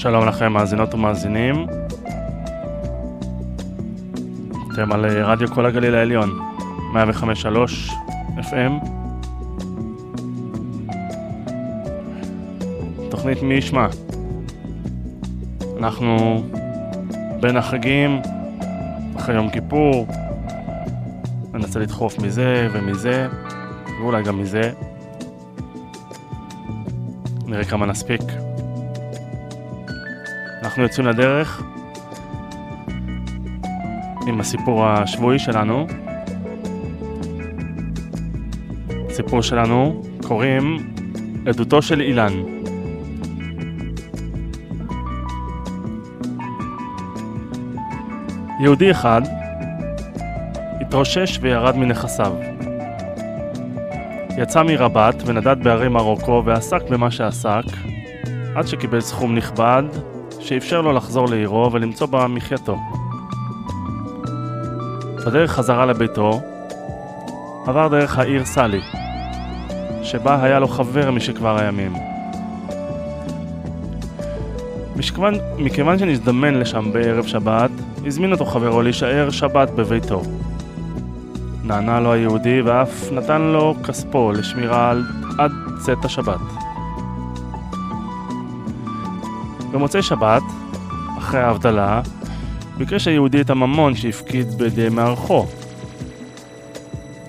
שלום לכם, מאזינות ומאזינים. אתם על אה, רדיו כל הגליל העליון, 105.3 FM. תוכנית מי ישמע. אנחנו בין החגים, אחרי יום כיפור, ננסה לדחוף מזה ומזה, ואולי גם מזה. נראה כמה נספיק. אנחנו יוצאים לדרך עם הסיפור השבועי שלנו. הסיפור שלנו קוראים עדותו של אילן. יהודי אחד התרושש וירד מנכסיו. יצא מרבת ונדד בערי מרוקו ועסק במה שעסק, עד שקיבל סכום נכבד שאפשר לו לחזור לעירו ולמצוא בה מחייתו. בדרך חזרה לביתו, עבר דרך העיר סאלי, שבה היה לו חבר משכבר הימים. משכוון, מכיוון שנזדמן לשם בערב שבת, הזמין אותו חברו להישאר שבת בביתו. נענה לו היהודי ואף נתן לו כספו לשמירה על עד צאת השבת. במוצאי שבת, אחרי ההבדלה, ביקש היהודי את הממון שהפקיד בידי מארחו.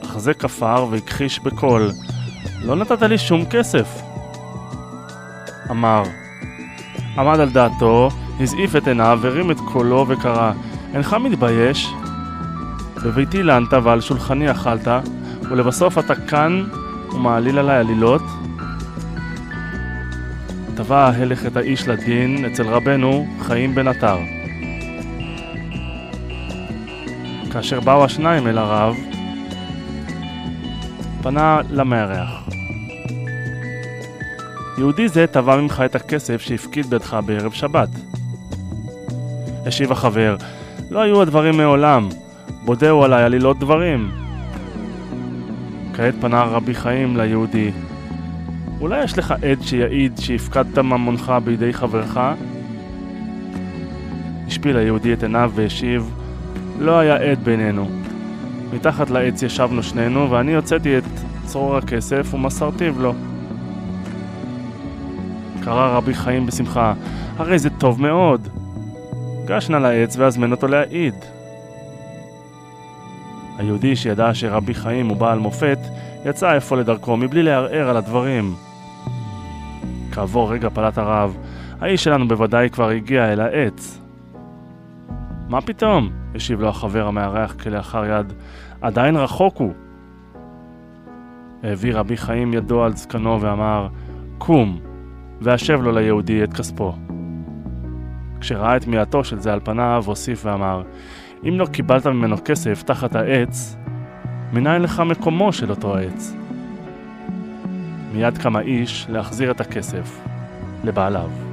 אך זה כפר והכחיש בקול, לא נתת לי שום כסף. אמר, עמד על דעתו, הזעיף את עיניו, הרים את קולו וקרא, אינך מתבייש? בביתי לנת ועל שולחני אכלת, ולבסוף אתה כאן ומעליל עליי עלילות? תבע ההלך את האיש לדין אצל רבנו חיים בן עטר. כאשר באו השניים אל הרב, פנה למארח. יהודי זה תבע ממך את הכסף שהפקיד בידך בערב שבת. השיב החבר, לא היו הדברים מעולם, בודהו עליי עלילות דברים. כעת פנה רבי חיים ליהודי, אולי יש לך עד שיעיד שהפקדת ממונך בידי חברך? השפיל היהודי את עיניו והשיב, לא היה עד בינינו. מתחת לעץ ישבנו שנינו, ואני הוצאתי את צרור הכסף ומסרתיו לו. קרא רבי חיים בשמחה, הרי זה טוב מאוד. גש נא לעץ והזמן אותו להעיד. היהודי שידע שרבי חיים הוא בעל מופת, יצא אפוא לדרכו מבלי לערער על הדברים. כעבור רגע פלט הרב, האיש שלנו בוודאי כבר הגיע אל העץ. מה פתאום? השיב לו החבר המארח כלאחר יד, עדיין רחוק הוא. העביר רבי חיים ידו על זקנו ואמר, קום, והשב לו ליהודי את כספו. כשראה את מיעתו של זה על פניו, הוסיף ואמר, אם לא קיבלת ממנו כסף תחת העץ, מנין לך מקומו של אותו העץ? מיד קם האיש להחזיר את הכסף לבעליו.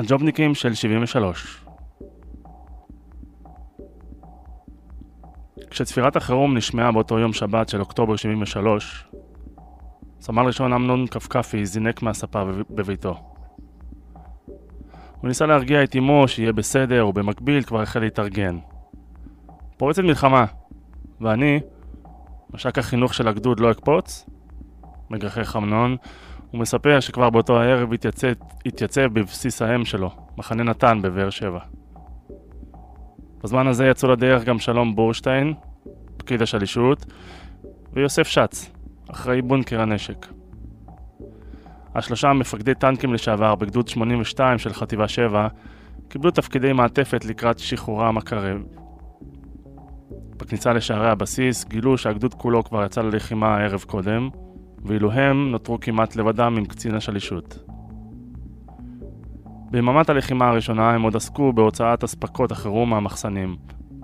הג'ובניקים של 73 כשצפירת החירום נשמעה באותו יום שבת של אוקטובר 73, סמל ראשון אמנון כפכפי זינק מהספה בביתו. הוא ניסה להרגיע את אמו שיהיה בסדר, ובמקביל כבר החל להתארגן. פורצת מלחמה, ואני, מש"ק החינוך של הגדוד לא אקפוץ? מגחך אמנון, הוא מספר שכבר באותו הערב התייצב, התייצב בבסיס האם שלו, מחנה נתן בבאר שבע. בזמן הזה יצאו לדרך גם שלום בורשטיין, פקיד השלישות, ויוסף שץ, אחראי בונקר הנשק. השלושה מפקדי טנקים לשעבר בגדוד 82 של חטיבה 7 קיבלו תפקידי מעטפת לקראת שחרורם הקרב. בכניסה לשערי הבסיס גילו שהגדוד כולו כבר יצא ללחימה ערב קודם, ואילו הם נותרו כמעט לבדם עם קצין השלישות. ביממת הלחימה הראשונה הם עוד עסקו בהוצאת אספקות החירום מהמחסנים,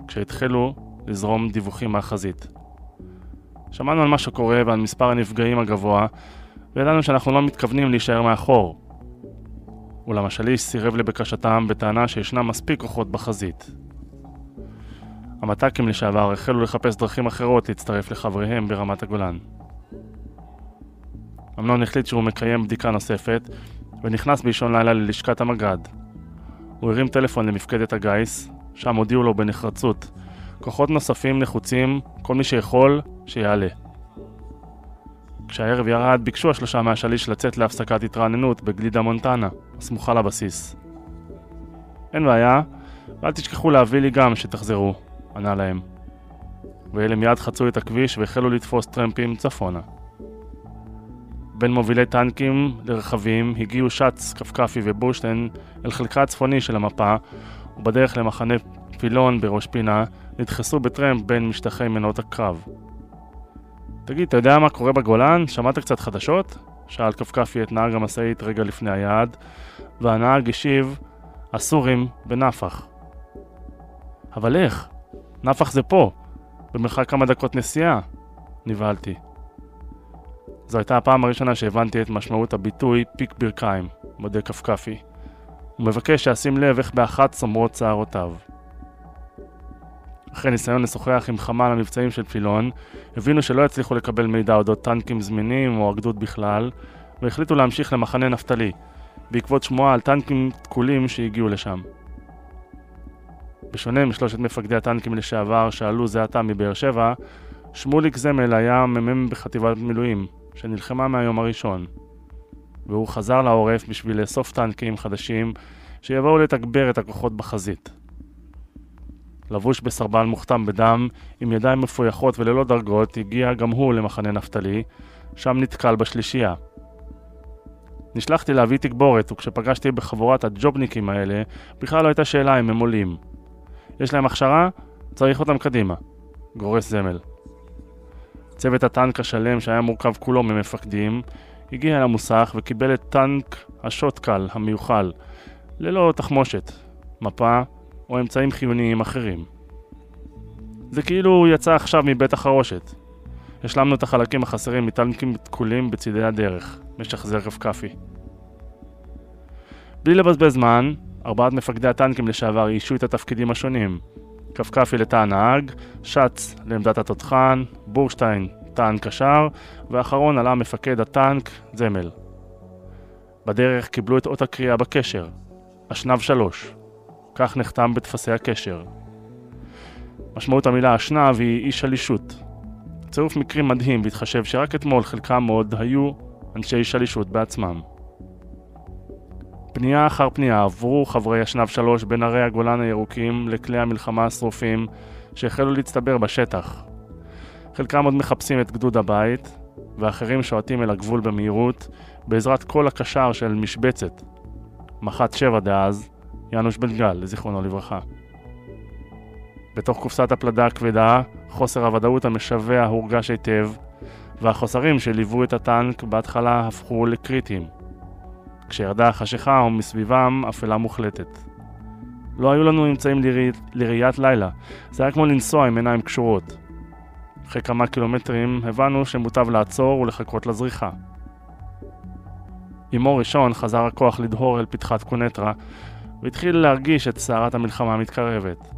כשהתחלו לזרום דיווחים מהחזית. שמענו על מה שקורה ועל מספר הנפגעים הגבוה, וידענו שאנחנו לא מתכוונים להישאר מאחור. אולם השליש סירב לבקשתם בטענה שישנם מספיק כוחות בחזית. המת"קים לשעבר החלו לחפש דרכים אחרות להצטרף לחבריהם ברמת הגולן. אמנון החליט שהוא מקיים בדיקה נוספת, ונכנס באישון לילה ללשכת המג"ד. הוא הרים טלפון למפקדת הגיס, שם הודיעו לו בנחרצות כוחות נוספים נחוצים, כל מי שיכול, שיעלה. כשהערב ירד, ביקשו השלושה מהשליש לצאת להפסקת התרעננות בגלידה מונטנה, הסמוכה לבסיס. אין בעיה, ואל תשכחו להביא לי גם שתחזרו, ענה להם. ואלה מיד חצו את הכביש והחלו לתפוס טרמפים צפונה. בין מובילי טנקים לרכבים הגיעו שץ, כפכפי ובושטיין אל חלקה הצפוני של המפה, ובדרך למחנה פילון בראש פינה נדחסו בטרמפ בין משטחי מנות הקרב. תגיד, אתה יודע מה קורה בגולן? שמעת קצת חדשות? שאל כפכפי את נהג המשאית רגע לפני היעד, והנהג השיב, הסורים בנפח. אבל איך? נפח זה פה, במרחק כמה דקות נסיעה, נבהלתי. זו הייתה הפעם הראשונה שהבנתי את משמעות הביטוי פיק ברכיים, מודה כפכפי. הוא מבקש שאשים לב איך באחת צומרות שערותיו. אחרי ניסיון לשוחח עם חמ"ל המבצעים של פילון, הבינו שלא יצליחו לקבל מידע אודות טנקים זמינים או הגדוד בכלל, והחליטו להמשיך למחנה נפתלי, בעקבות שמועה על טנקים תקולים שהגיעו לשם. בשונה משלושת מפקדי הטנקים לשעבר שעלו זה עתה מבאר שבע, שמוליק זמל היה מ"מ בחטיבת מילואים, שנלחמה מהיום הראשון. והוא חזר לעורף בשביל לאסוף טנקים חדשים שיבואו לתגבר את הכוחות בחזית. לבוש בסרבל מוכתם בדם, עם ידיים מפויחות וללא דרגות, הגיע גם הוא למחנה נפתלי, שם נתקל בשלישייה. נשלחתי להביא תגבורת, וכשפגשתי בחבורת הג'ובניקים האלה, בכלל לא הייתה שאלה אם הם עולים. יש להם הכשרה? צריך אותם קדימה. גורס זמל. צוות הטנק השלם, שהיה מורכב כולו ממפקדים, הגיע למוסך וקיבל את טנק השוטקל המיוחל, ללא תחמושת, מפה או אמצעים חיוניים אחרים. זה כאילו הוא יצא עכשיו מבית החרושת. השלמנו את החלקים החסרים מטנקים תקולים בצידי הדרך, משחזר כפכפי. בלי לבזבז זמן, ארבעת מפקדי הטנקים לשעבר איישו את התפקידים השונים. כפכפי לתא הנהג, שץ לעמדת התותחן, בורשטיין טנק קשר, ואחרון עלה מפקד הטנק, זמל. בדרך קיבלו את אות הקריאה בקשר, אשנב שלוש. כך נחתם בטפסי הקשר. משמעות המילה אשנב היא אי שלישות. צירוף מקרים מדהים בהתחשב שרק אתמול חלקם עוד היו אנשי שלישות בעצמם. פנייה אחר פנייה עברו חברי אשנב שלוש בין ערי הגולן הירוקים לכלי המלחמה השרופים שהחלו להצטבר בשטח. חלקם עוד מחפשים את גדוד הבית, ואחרים שועטים אל הגבול במהירות בעזרת כל הקשר של משבצת, מח"ט שבע דאז, יאנוש בן גל, זיכרונו לברכה. בתוך קופסת הפלדה הכבדה, חוסר הוודאות המשווע הורגש היטב, והחוסרים שליוו את הטנק בהתחלה הפכו לקריטיים. כשירדה החשיכה ומסביבם אפלה מוחלטת. לא היו לנו אמצעים לראיית, לראיית לילה, זה היה כמו לנסוע עם עיניים קשורות. אחרי כמה קילומטרים הבנו שמוטב לעצור ולחכות לזריחה. עם ראשון חזר הכוח לדהור אל פתחת קונטרה, והתחיל להרגיש את סערת המלחמה המתקרבת.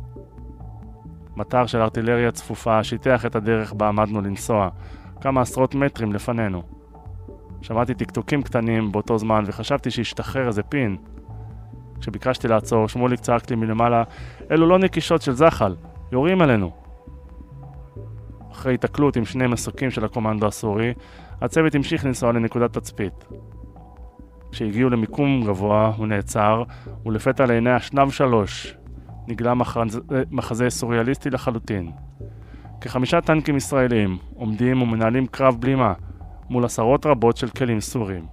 מטר של ארטילריה צפופה שיטח את הדרך בה עמדנו לנסוע, כמה עשרות מטרים לפנינו. שמעתי טקטוקים קטנים באותו זמן וחשבתי שהשתחרר איזה פין. כשביקשתי לעצור, שמוליק צעק לי מלמעלה, אלו לא נקישות של זחל, יורים עלינו. אחרי התקלות עם שני מסוקים של הקומנדו הסורי, הצוות המשיך לנסוע לנקודת תצפית. כשהגיעו למיקום גבוה, הוא נעצר, ולפתע לעיני השנב שלוש נגלה מחזה, מחזה סוריאליסטי לחלוטין. כחמישה טנקים ישראלים עומדים ומנהלים קרב בלימה מול עשרות רבות של כלים סוריים.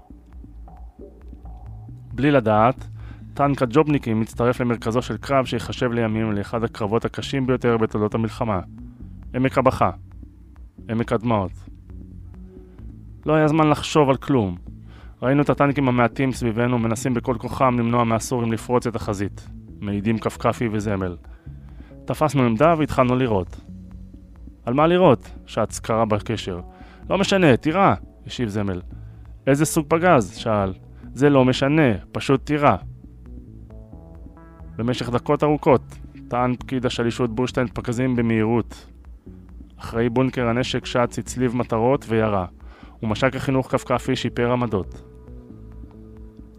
בלי לדעת, טנק הג'ובניקים מצטרף למרכזו של קרב שיחשב לימים לאחד הקרבות הקשים ביותר בתולדות המלחמה. עמק הבכה. עמק הדמעות. לא היה זמן לחשוב על כלום. ראינו את הטנקים המעטים סביבנו מנסים בכל כוחם למנוע מהסורים לפרוץ את החזית. מעידים כפכפי וזמל. תפסנו עמדה והתחלנו לירות. על מה לירות? שץ קרא בקשר. לא משנה, תירה, השיב זמל. איזה סוג פגז? שאל. זה לא משנה, פשוט תירה. במשך דקות ארוכות טען פקיד השלישות בורשטיין פגזים במהירות. אחראי בונקר הנשק שץ הצליב מטרות וירה, ומש"ק החינוך כפכפי שיפר עמדות.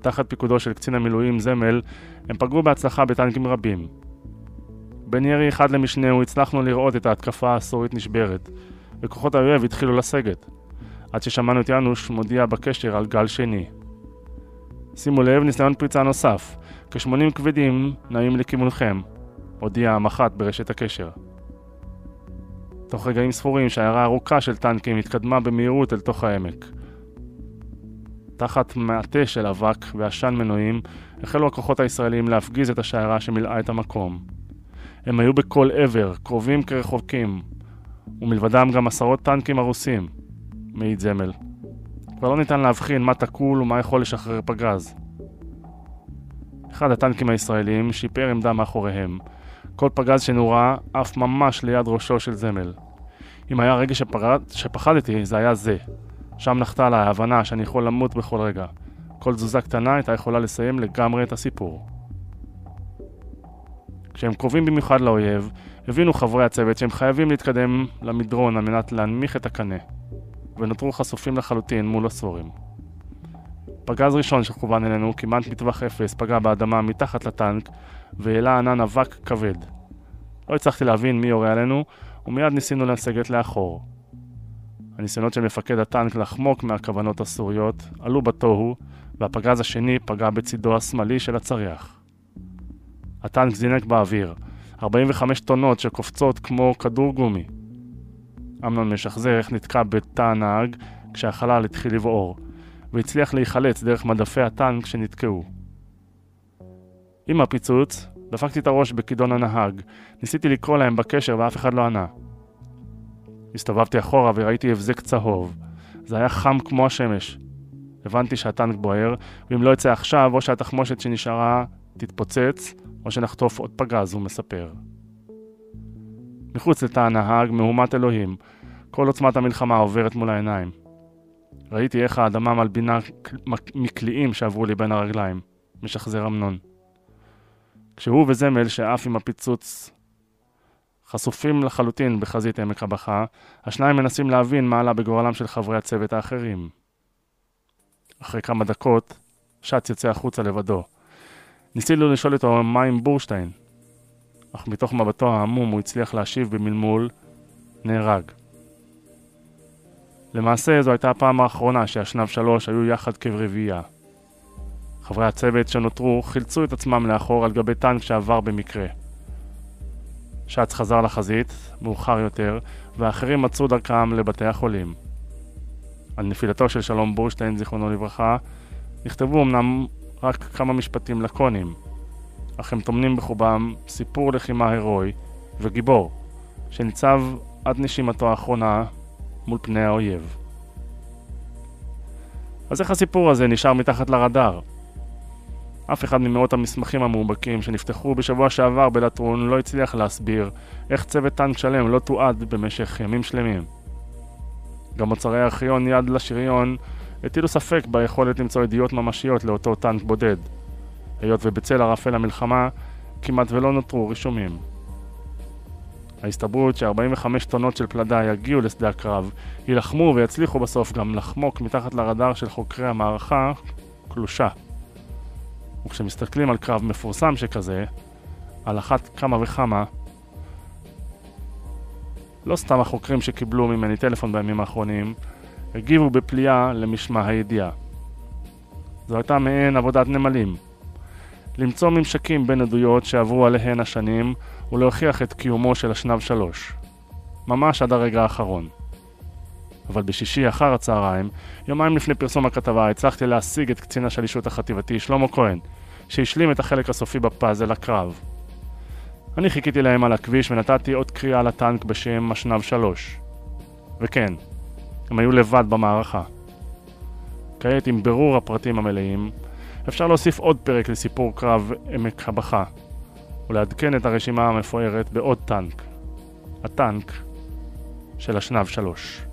תחת פיקודו של קצין המילואים זמל, הם פגעו בהצלחה בטנקים רבים. בין ירי אחד למשנהו הצלחנו לראות את ההתקפה הסורית נשברת, וכוחות האויב התחילו לסגת, עד ששמענו את יאנוש מודיע בקשר על גל שני. שימו לב, ניסיון פריצה נוסף, כ-80 כבדים נעים לכיוונכם, הודיע המח"ט ברשת הקשר. תוך רגעים ספורים שיירה ארוכה של טנקים התקדמה במהירות אל תוך העמק. תחת מעטה של אבק ועשן מנועים, החלו הכוחות הישראלים להפגיז את השיירה שמילאה את המקום. הם היו בכל עבר, קרובים כרחוקים, ומלבדם גם עשרות טנקים הרוסים, מעיד זמל. כבר לא ניתן להבחין מה תקול ומה יכול לשחרר פגז. אחד הטנקים הישראלים שיפר עמדה מאחוריהם. כל פגז שנורה עף ממש ליד ראשו של זמל. אם היה רגע שפרד, שפחדתי, זה היה זה. שם נחתה לה ההבנה שאני יכול למות בכל רגע. כל תזוזה קטנה הייתה יכולה לסיים לגמרי את הסיפור. כשהם קרובים במיוחד לאויב, הבינו חברי הצוות שהם חייבים להתקדם למדרון על מנת להנמיך את הקנה, ונותרו חשופים לחלוטין מול הסורים. פגז ראשון שכוון אלינו, כמעט מטווח אפס, פגע באדמה מתחת לטנק, והעלה ענן אבק כבד. לא הצלחתי להבין מי יורה עלינו, ומיד ניסינו לסגת לאחור. הניסיונות של מפקד הטנק לחמוק מהכוונות הסוריות עלו בתוהו, והפגז השני פגע בצידו השמאלי של הצריח. הטנק זינק באוויר, 45 טונות שקופצות כמו כדור גומי. אמנון משחזר איך נתקע בתא הנהג כשהחלל התחיל לבעור, והצליח להיחלץ דרך מדפי הטנק שנתקעו. עם הפיצוץ, דפקתי את הראש בכידון הנהג, ניסיתי לקרוא להם בקשר ואף אחד לא ענה. הסתובבתי אחורה וראיתי הבזק צהוב. זה היה חם כמו השמש. הבנתי שהטנק בוער, ואם לא יצא עכשיו, או שהתחמושת שנשארה תתפוצץ, או שנחטוף עוד פגז, הוא מספר. מחוץ לתא הנהג, מהומת אלוהים, כל עוצמת המלחמה עוברת מול העיניים. ראיתי איך האדמה מלבינה מקליעים שעברו לי בין הרגליים, משחזר אמנון. כשהוא וזמל שעף עם הפיצוץ חשופים לחלוטין בחזית עמק הבכה, השניים מנסים להבין מה עלה בגורלם של חברי הצוות האחרים. אחרי כמה דקות, שץ יוצא החוצה לבדו. ניסינו לשאול אותו מה עם בורשטיין, אך מתוך מבטו העמום הוא הצליח להשיב במלמול, נהרג. למעשה זו הייתה הפעם האחרונה שהשנב שלוש היו יחד כברביעייה. חברי הצוות שנותרו חילצו את עצמם לאחור על גבי טנק שעבר במקרה. שץ חזר לחזית, מאוחר יותר, והאחרים מצאו דרכם לבתי החולים. על נפילתו של שלום בורשטיין, זיכרונו לברכה, נכתבו אמנם רק כמה משפטים לקוניים, אך הם טומנים בחובם סיפור לחימה הירואי וגיבור, שניצב עד נשימתו האחרונה מול פני האויב. אז איך הסיפור הזה נשאר מתחת לרדאר? אף אחד ממאות המסמכים המאובקים שנפתחו בשבוע שעבר בלטרון לא הצליח להסביר איך צוות טנק שלם לא תועד במשך ימים שלמים. גם מוצרי ארכיון יד לשריון הטילו ספק ביכולת למצוא ידיעות ממשיות לאותו טנק בודד, היות ובצל ערפל המלחמה כמעט ולא נותרו רישומים. ההסתברות ש-45 טונות של פלדה יגיעו לשדה הקרב, יילחמו ויצליחו בסוף גם לחמוק מתחת לרדאר של חוקרי המערכה, קלושה. וכשמסתכלים על קרב מפורסם שכזה, על אחת כמה וכמה, לא סתם החוקרים שקיבלו ממני טלפון בימים האחרונים, הגיבו בפליאה למשמע הידיעה. זו הייתה מעין עבודת נמלים. למצוא ממשקים בין עדויות שעברו עליהן השנים ולהוכיח את קיומו של השנב שלוש. ממש עד הרגע האחרון. אבל בשישי אחר הצהריים, יומיים לפני פרסום הכתבה, הצלחתי להשיג את קצין השלישות החטיבתי שלמה כהן, שהשלים את החלק הסופי בפאזל הקרב. אני חיכיתי להם על הכביש ונתתי עוד קריאה לטנק בשם אשנב שלוש. וכן, הם היו לבד במערכה. כעת, עם ברור הפרטים המלאים, אפשר להוסיף עוד פרק לסיפור קרב עמק הבכה, ולעדכן את הרשימה המפוארת בעוד טנק. הטנק של אשנב שלוש.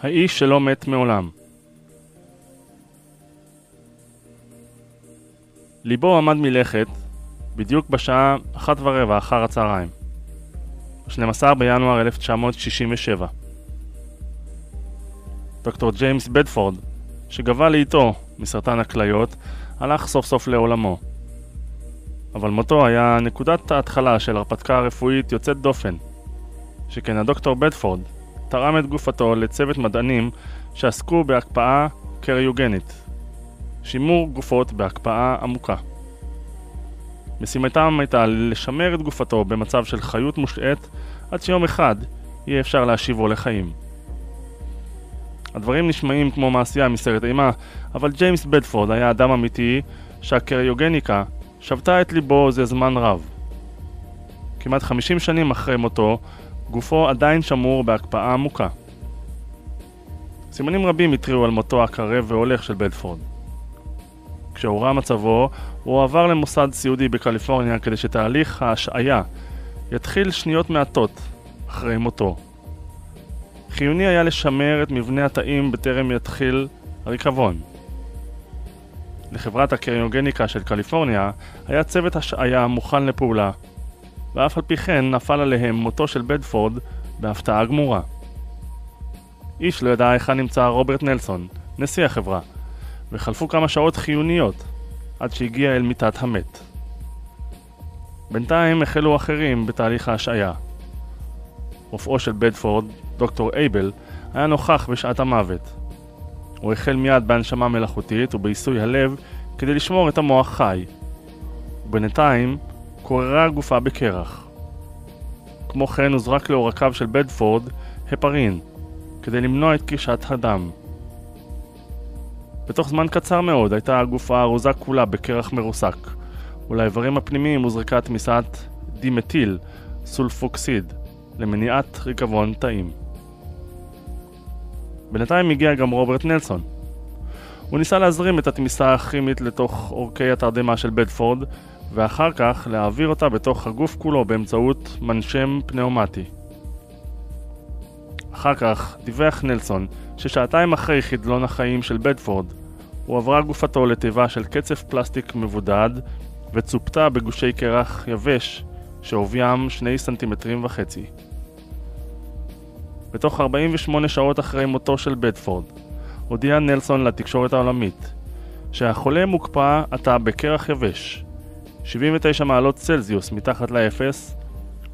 האיש שלא מת מעולם. ליבו עמד מלכת בדיוק בשעה אחת ורבע אחר הצהריים, ב-12 בינואר 1967. דוקטור ג'יימס בדפורד, שגבה לאיתו מסרטן הכליות, הלך סוף סוף לעולמו. אבל מותו היה נקודת ההתחלה של הרפתקה רפואית יוצאת דופן, שכן הדוקטור בדפורד תרם את גופתו לצוות מדענים שעסקו בהקפאה קריוגנית, שימור גופות בהקפאה עמוקה. משימתם הייתה לשמר את גופתו במצב של חיות מושעת עד שיום אחד יהיה אפשר להשיבו לחיים. הדברים נשמעים כמו מעשייה מסרט אימה, אבל ג'יימס בדפורד היה אדם אמיתי שהקריוגניקה שבתה את ליבו זה זמן רב. כמעט 50 שנים אחרי מותו, גופו עדיין שמור בהקפאה עמוקה. סימנים רבים התריעו על מותו הקרב והולך של בדפורד. כשהורע מצבו, הוא עבר למוסד סיעודי בקליפורניה כדי שתהליך ההשעיה יתחיל שניות מעטות אחרי מותו. חיוני היה לשמר את מבנה התאים בטרם יתחיל הריקבון. לחברת הקריוגניקה של קליפורניה היה צוות השעיה מוכן לפעולה, ואף על פי כן נפל עליהם מותו של בדפורד בהפתעה גמורה. איש לא ידע היכן נמצא רוברט נלסון, נשיא החברה, וחלפו כמה שעות חיוניות עד שהגיע אל מיטת המת. בינתיים החלו אחרים בתהליך ההשעיה. רופאו של בדפורד, דוקטור אייבל, היה נוכח בשעת המוות. הוא החל מיד בהנשמה מלאכותית ובעיסוי הלב כדי לשמור את המוח חי. ובינתיים קוררה הגופה בקרח. כמו כן הוזרק לעורקיו של בדפורד הפרין, כדי למנוע את קרישת הדם. בתוך זמן קצר מאוד הייתה הגופה ארוזה כולה בקרח מרוסק, ולאיברים הפנימיים הוזרקה תמיסת דימטיל סולפוקסיד למניעת ריקבון תאים. בינתיים הגיע גם רוברט נלסון. הוא ניסה להזרים את התמיסה הכימית לתוך עורקי התרדמה של בדפורד, ואחר כך להעביר אותה בתוך הגוף כולו באמצעות מנשם פנאומטי. אחר כך דיווח נלסון ששעתיים אחרי חדלון החיים של בדפורד, הועברה גופתו לתיבה של קצף פלסטיק מבודד וצופתה בגושי קרח יבש שעוביים שני סנטימטרים וחצי. בתוך 48 שעות אחרי מותו של בדפורד, הודיע נלסון לתקשורת העולמית שהחולה מוקפא עתה בקרח יבש, 79 מעלות צלזיוס מתחת לאפס,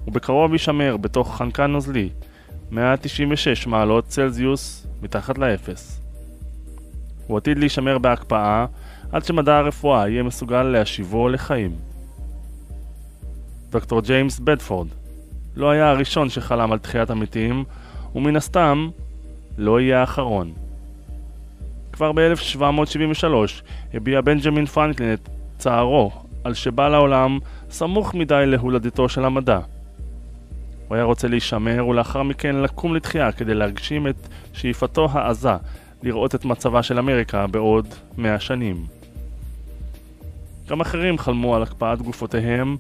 ובקרוב יישמר בתוך חנקן נוזלי, 196 מעלות צלזיוס מתחת לאפס. הוא עתיד להישמר בהקפאה עד שמדע הרפואה יהיה מסוגל להשיבו לחיים. דוקטור ג'יימס בדפורד לא היה הראשון שחלם על תחיית המתים, ומן הסתם לא יהיה האחרון. כבר ב-1773 הביע בנג'מין פרנקלין את צערו על שבא לעולם סמוך מדי להולדתו של המדע. הוא היה רוצה להישמר ולאחר מכן לקום לתחייה כדי להגשים את שאיפתו העזה לראות את מצבה של אמריקה בעוד מאה שנים. גם אחרים חלמו על הקפאת גופותיהם,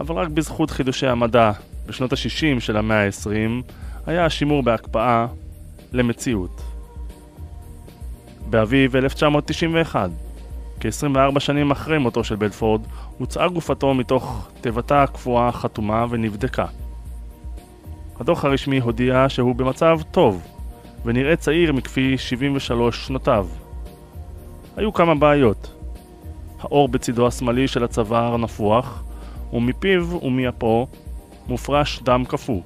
אבל רק בזכות חידושי המדע בשנות ה-60 של המאה ה-20 היה השימור בהקפאה למציאות. באביב 1991, כ-24 שנים אחרי מותו של בדפורד, הוצאה גופתו מתוך תיבתה הקפואה החתומה ונבדקה. הדוח הרשמי הודיע שהוא במצב טוב, ונראה צעיר מכפי 73 שנותיו. היו כמה בעיות. האור בצידו השמאלי של הצוואר נפוח, ומפיו ומאפו מופרש דם קפוא.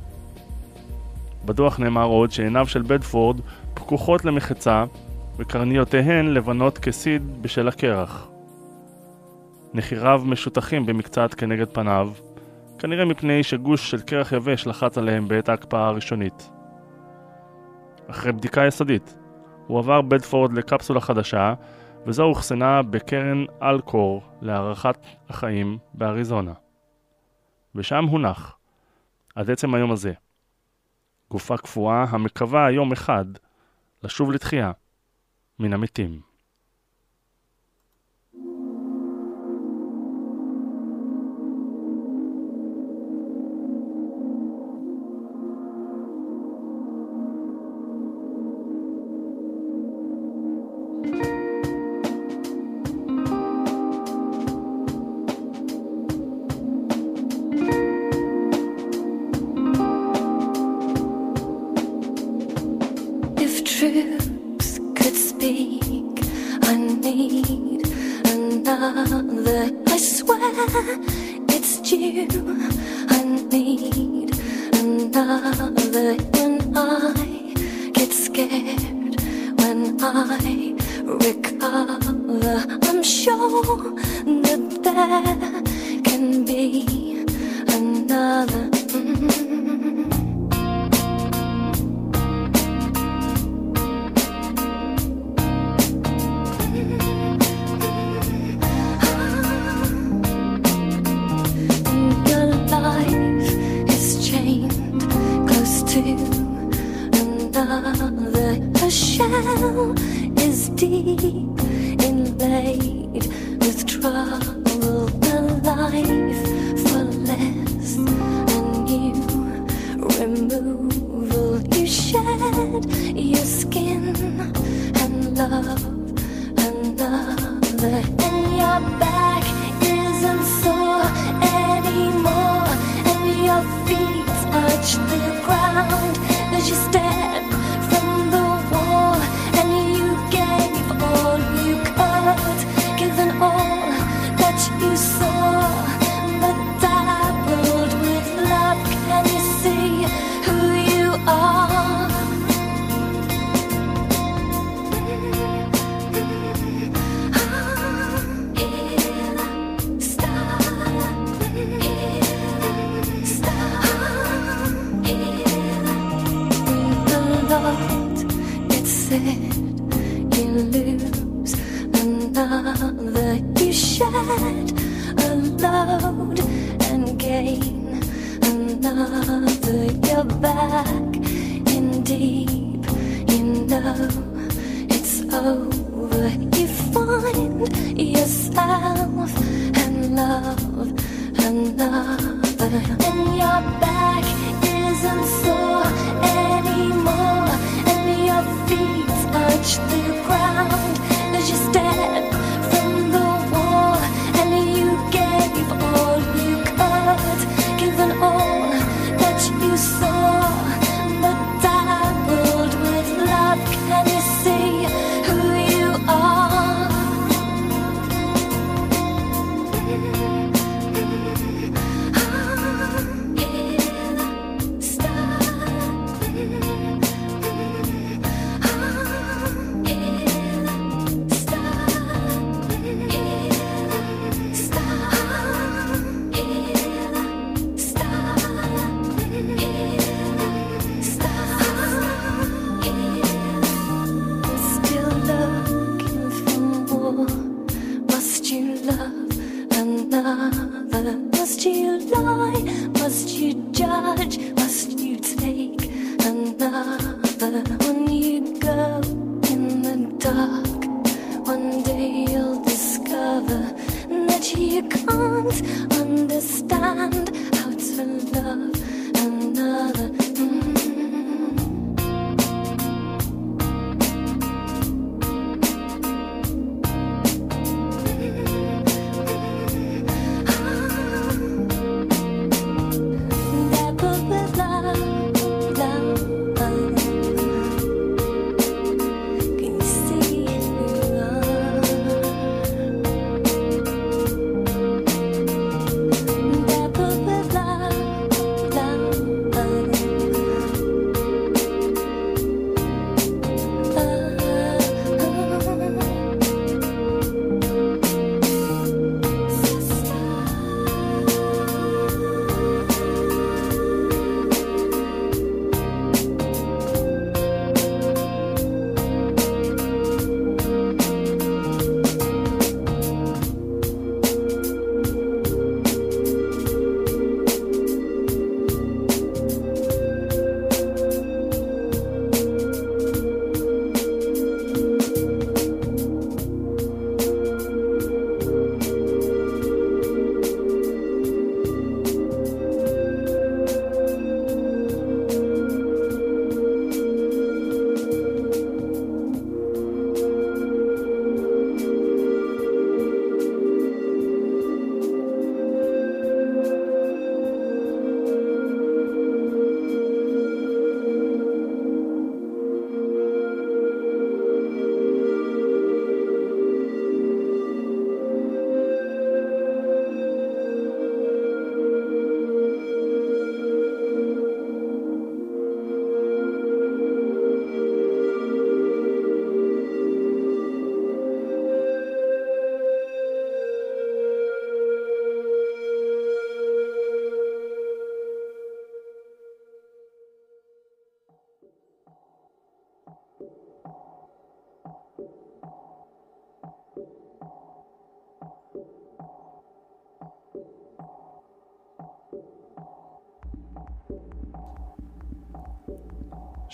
בדוח נאמר עוד שעיניו של בדפורד פקוחות למחצה וקרניותיהן לבנות כסיד בשל הקרח. נחיריו משותחים במקצת כנגד פניו, כנראה מפני שגוש של קרח יבש לחץ עליהם בעת ההקפאה הראשונית. אחרי בדיקה יסודית, הוא עבר בדפורד לקפסולה חדשה, וזו אוחסנה בקרן אלקור להארכת החיים באריזונה. ושם הונח, עד עצם היום הזה, גופה קפואה המקווה יום אחד לשוב לתחייה מן המתים.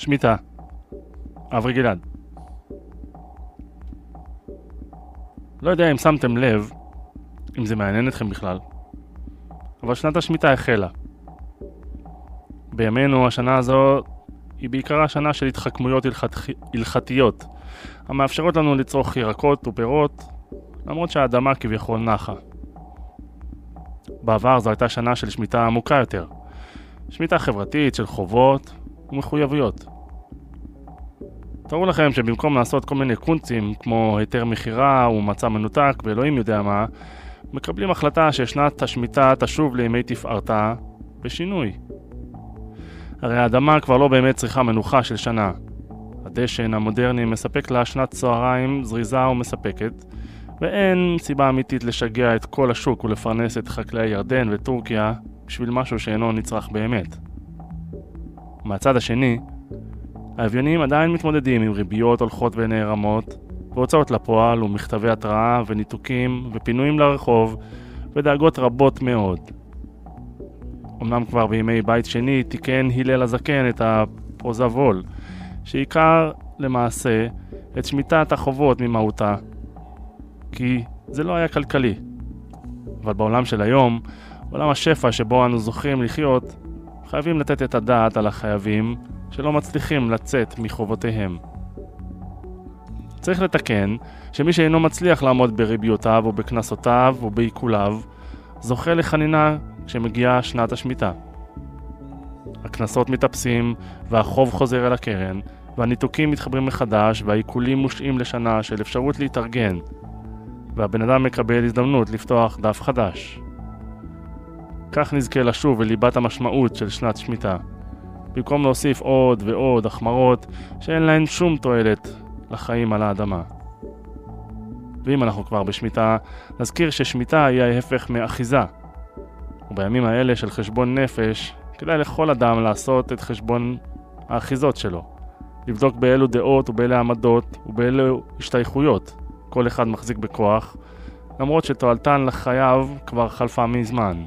שמיטה. אברי גלעד. לא יודע אם שמתם לב, אם זה מעניין אתכם בכלל, אבל שנת השמיטה החלה. בימינו השנה הזו היא בעיקרה שנה של התחכמויות הלכת... הלכתיות, המאפשרות לנו לצרוך ירקות ופירות, למרות שהאדמה כביכול נחה. בעבר זו הייתה שנה של שמיטה עמוקה יותר, שמיטה חברתית של חובות ומחויבויות. תארו לכם שבמקום לעשות כל מיני קונצים כמו היתר מכירה ומצע מנותק ואלוהים יודע מה, מקבלים החלטה ששנת השמיטה תשוב לימי תפארתה בשינוי. הרי האדמה כבר לא באמת צריכה מנוחה של שנה. הדשן המודרני מספק לה שנת צהריים זריזה ומספקת, ואין סיבה אמיתית לשגע את כל השוק ולפרנס את חקלאי ירדן וטורקיה בשביל משהו שאינו נצרך באמת. מהצד השני, האביונים עדיין מתמודדים עם ריביות הולכות ונערמות, והוצאות לפועל ומכתבי התראה וניתוקים ופינויים לרחוב ודאגות רבות מאוד. אמנם כבר בימי בית שני תיקן הלל הזקן את הפרוזבול, שעיקר למעשה את שמיטת החובות ממהותה, כי זה לא היה כלכלי. אבל בעולם של היום, עולם השפע שבו אנו זוכים לחיות, חייבים לתת את הדעת על החייבים שלא מצליחים לצאת מחובותיהם. צריך לתקן שמי שאינו מצליח לעמוד בריביותיו או בקנסותיו או בעיקוליו, זוכה לחנינה כשמגיעה שנת השמיטה. הקנסות מתאפסים והחוב חוזר אל הקרן, והניתוקים מתחברים מחדש והעיקולים מושעים לשנה של אפשרות להתארגן, והבן אדם מקבל הזדמנות לפתוח דף חדש. כך נזכה לשוב אל ליבת המשמעות של שנת שמיטה, במקום להוסיף עוד ועוד החמרות שאין להן שום תועלת לחיים על האדמה. ואם אנחנו כבר בשמיטה, נזכיר ששמיטה היא ההפך מאחיזה. ובימים האלה של חשבון נפש, כדאי לכל אדם לעשות את חשבון האחיזות שלו. לבדוק באילו דעות ובאילו עמדות ובאילו השתייכויות כל אחד מחזיק בכוח, למרות שתועלתן לחייו כבר חלפה מזמן.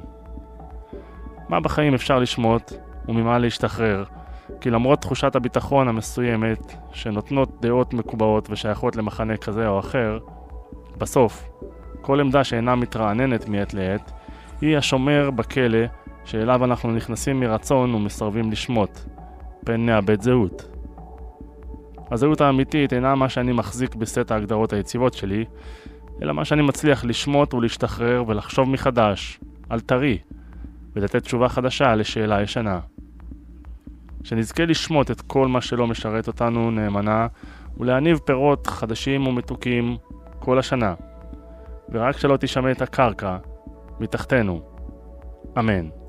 מה בחיים אפשר לשמוט וממה להשתחרר, כי למרות תחושת הביטחון המסוימת, שנותנות דעות מקובעות ושייכות למחנה כזה או אחר, בסוף, כל עמדה שאינה מתרעננת מעת לעת, היא השומר בכלא שאליו אנחנו נכנסים מרצון ומסרבים לשמוט, פן נאבד זהות. הזהות האמיתית אינה מה שאני מחזיק בסט ההגדרות היציבות שלי, אלא מה שאני מצליח לשמוט ולהשתחרר ולחשוב מחדש, על טרי, ולתת תשובה חדשה לשאלה ישנה. שנזכה לשמוט את כל מה שלא משרת אותנו נאמנה, ולהניב פירות חדשים ומתוקים כל השנה, ורק שלא תשמט הקרקע מתחתנו. אמן.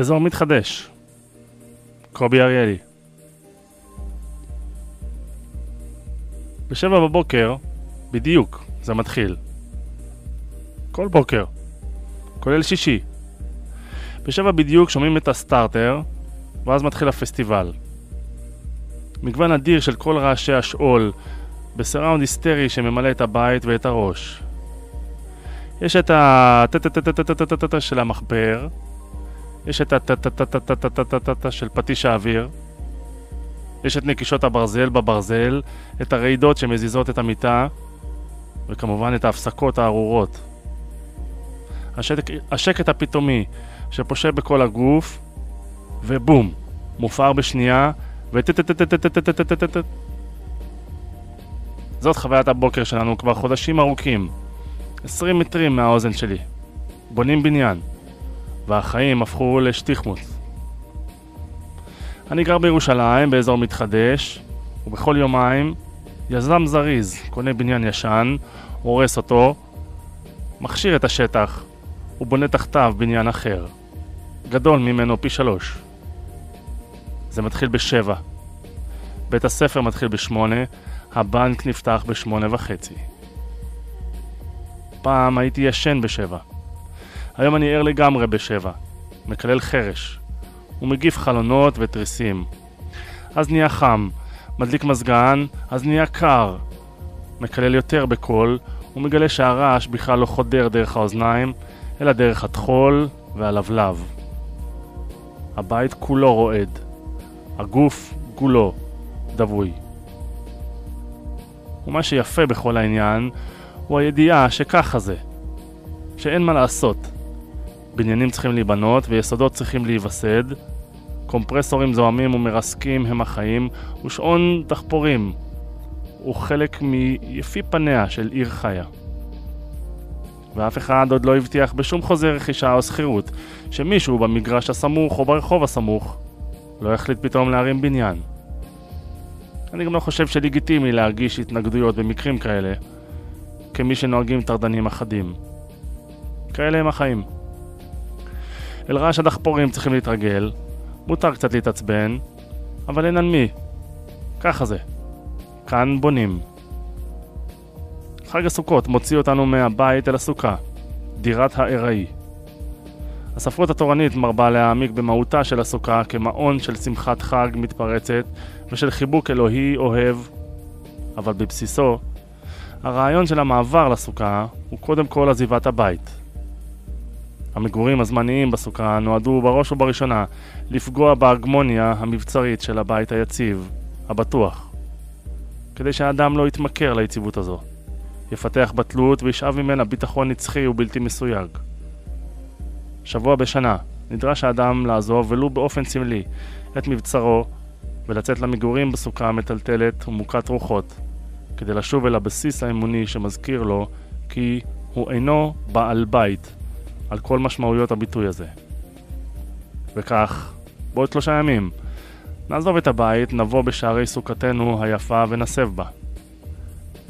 אזור מתחדש. קובי אריאלי. בשבע בבוקר, בדיוק, זה מתחיל. כל בוקר, כולל שישי. בשבע בדיוק שומעים את הסטארטר, ואז מתחיל הפסטיבל. מגוון אדיר של כל רעשי השאול, בסיראונד היסטרי שממלא את הבית ואת הראש. יש את ה... של המחבר, יש את הטה-טה-טה-טה-טה-טה של פטיש האוויר, יש את נקישות הברזל בברזל, את הרעידות שמזיזות את המיטה, וכמובן את ההפסקות הארורות. השקט, השקט הפתאומי שפושה בכל הגוף, ובום, מופר בשנייה, וטטטטטטטטטטטטט. זאת חוויית הבוקר שלנו כבר חודשים ארוכים. 20 מטרים מהאוזן שלי. בונים בניין. והחיים הפכו לשטיחמוס. אני גר בירושלים, באזור מתחדש, ובכל יומיים יזם זריז קונה בניין ישן, הורס אותו, מכשיר את השטח, ובונה תחתיו בניין אחר. גדול ממנו פי שלוש. זה מתחיל בשבע. בית הספר מתחיל בשמונה, הבנק נפתח בשמונה וחצי. פעם הייתי ישן בשבע. היום אני ער לגמרי בשבע. מקלל חרש. ומגיף חלונות ותריסים. אז נהיה חם, מדליק מזגן, אז נהיה קר. מקלל יותר בקול, ומגלה שהרעש בכלל לא חודר דרך האוזניים, אלא דרך הטחול והלבלב. הבית כולו רועד. הגוף כולו דבוי. ומה שיפה בכל העניין הוא הידיעה שככה זה, שאין מה לעשות. בניינים צריכים להיבנות ויסודות צריכים להיווסד, קומפרסורים זוהמים ומרסקים הם החיים, ושעון דחפורים הוא חלק מיפי פניה של עיר חיה. ואף אחד עוד לא הבטיח בשום חוזה רכישה או שכירות שמישהו במגרש הסמוך או ברחוב הסמוך לא יחליט פתאום להרים בניין. אני גם לא חושב שלגיטימי להרגיש התנגדויות במקרים כאלה, כמי שנוהגים טרדנים אחדים. כאלה הם החיים. אל רעש הדחפורים צריכים להתרגל, מותר קצת להתעצבן, אבל אין על מי. ככה זה. כאן בונים. חג הסוכות מוציא אותנו מהבית אל הסוכה, דירת הארעי. הספרות התורנית מרבה להעמיק במהותה של הסוכה כמעון של שמחת חג מתפרצת ושל חיבוק אלוהי אוהב, אבל בבסיסו, הרעיון של המעבר לסוכה הוא קודם כל עזיבת הבית. המגורים הזמניים בסוכה נועדו בראש ובראשונה לפגוע בהגמוניה המבצרית של הבית היציב, הבטוח, כדי שהאדם לא יתמכר ליציבות הזו, יפתח בתלות וישאב ממנה ביטחון נצחי ובלתי מסויג. שבוע בשנה נדרש האדם לעזוב ולו באופן סמלי את מבצרו ולצאת למגורים בסוכה המטלטלת ומוכת רוחות, כדי לשוב אל הבסיס האמוני שמזכיר לו כי הוא אינו בעל בית על כל משמעויות הביטוי הזה. וכך, בעוד שלושה ימים, נעזוב את הבית, נבוא בשערי סוכתנו היפה ונסב בה.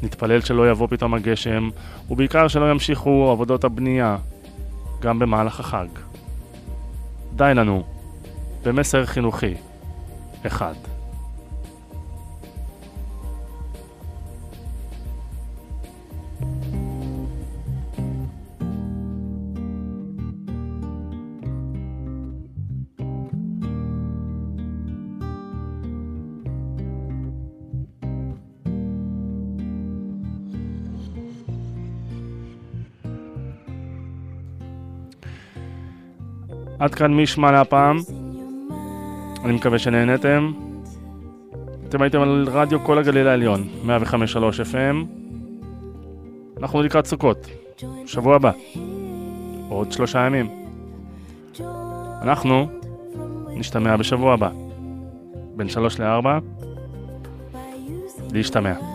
נתפלל שלא יבוא פתאום הגשם, ובעיקר שלא ימשיכו עבודות הבנייה, גם במהלך החג. די לנו, במסר חינוכי, אחד. עד כאן מי ישמע להפעם. אני מקווה שנהנתם. אתם הייתם על רדיו כל הגליל העליון, 105.3 FM. אנחנו לקראת סוכות, שבוע הבא, עוד שלושה ימים. אנחנו נשתמע בשבוע הבא, בין שלוש לארבע, להשתמע.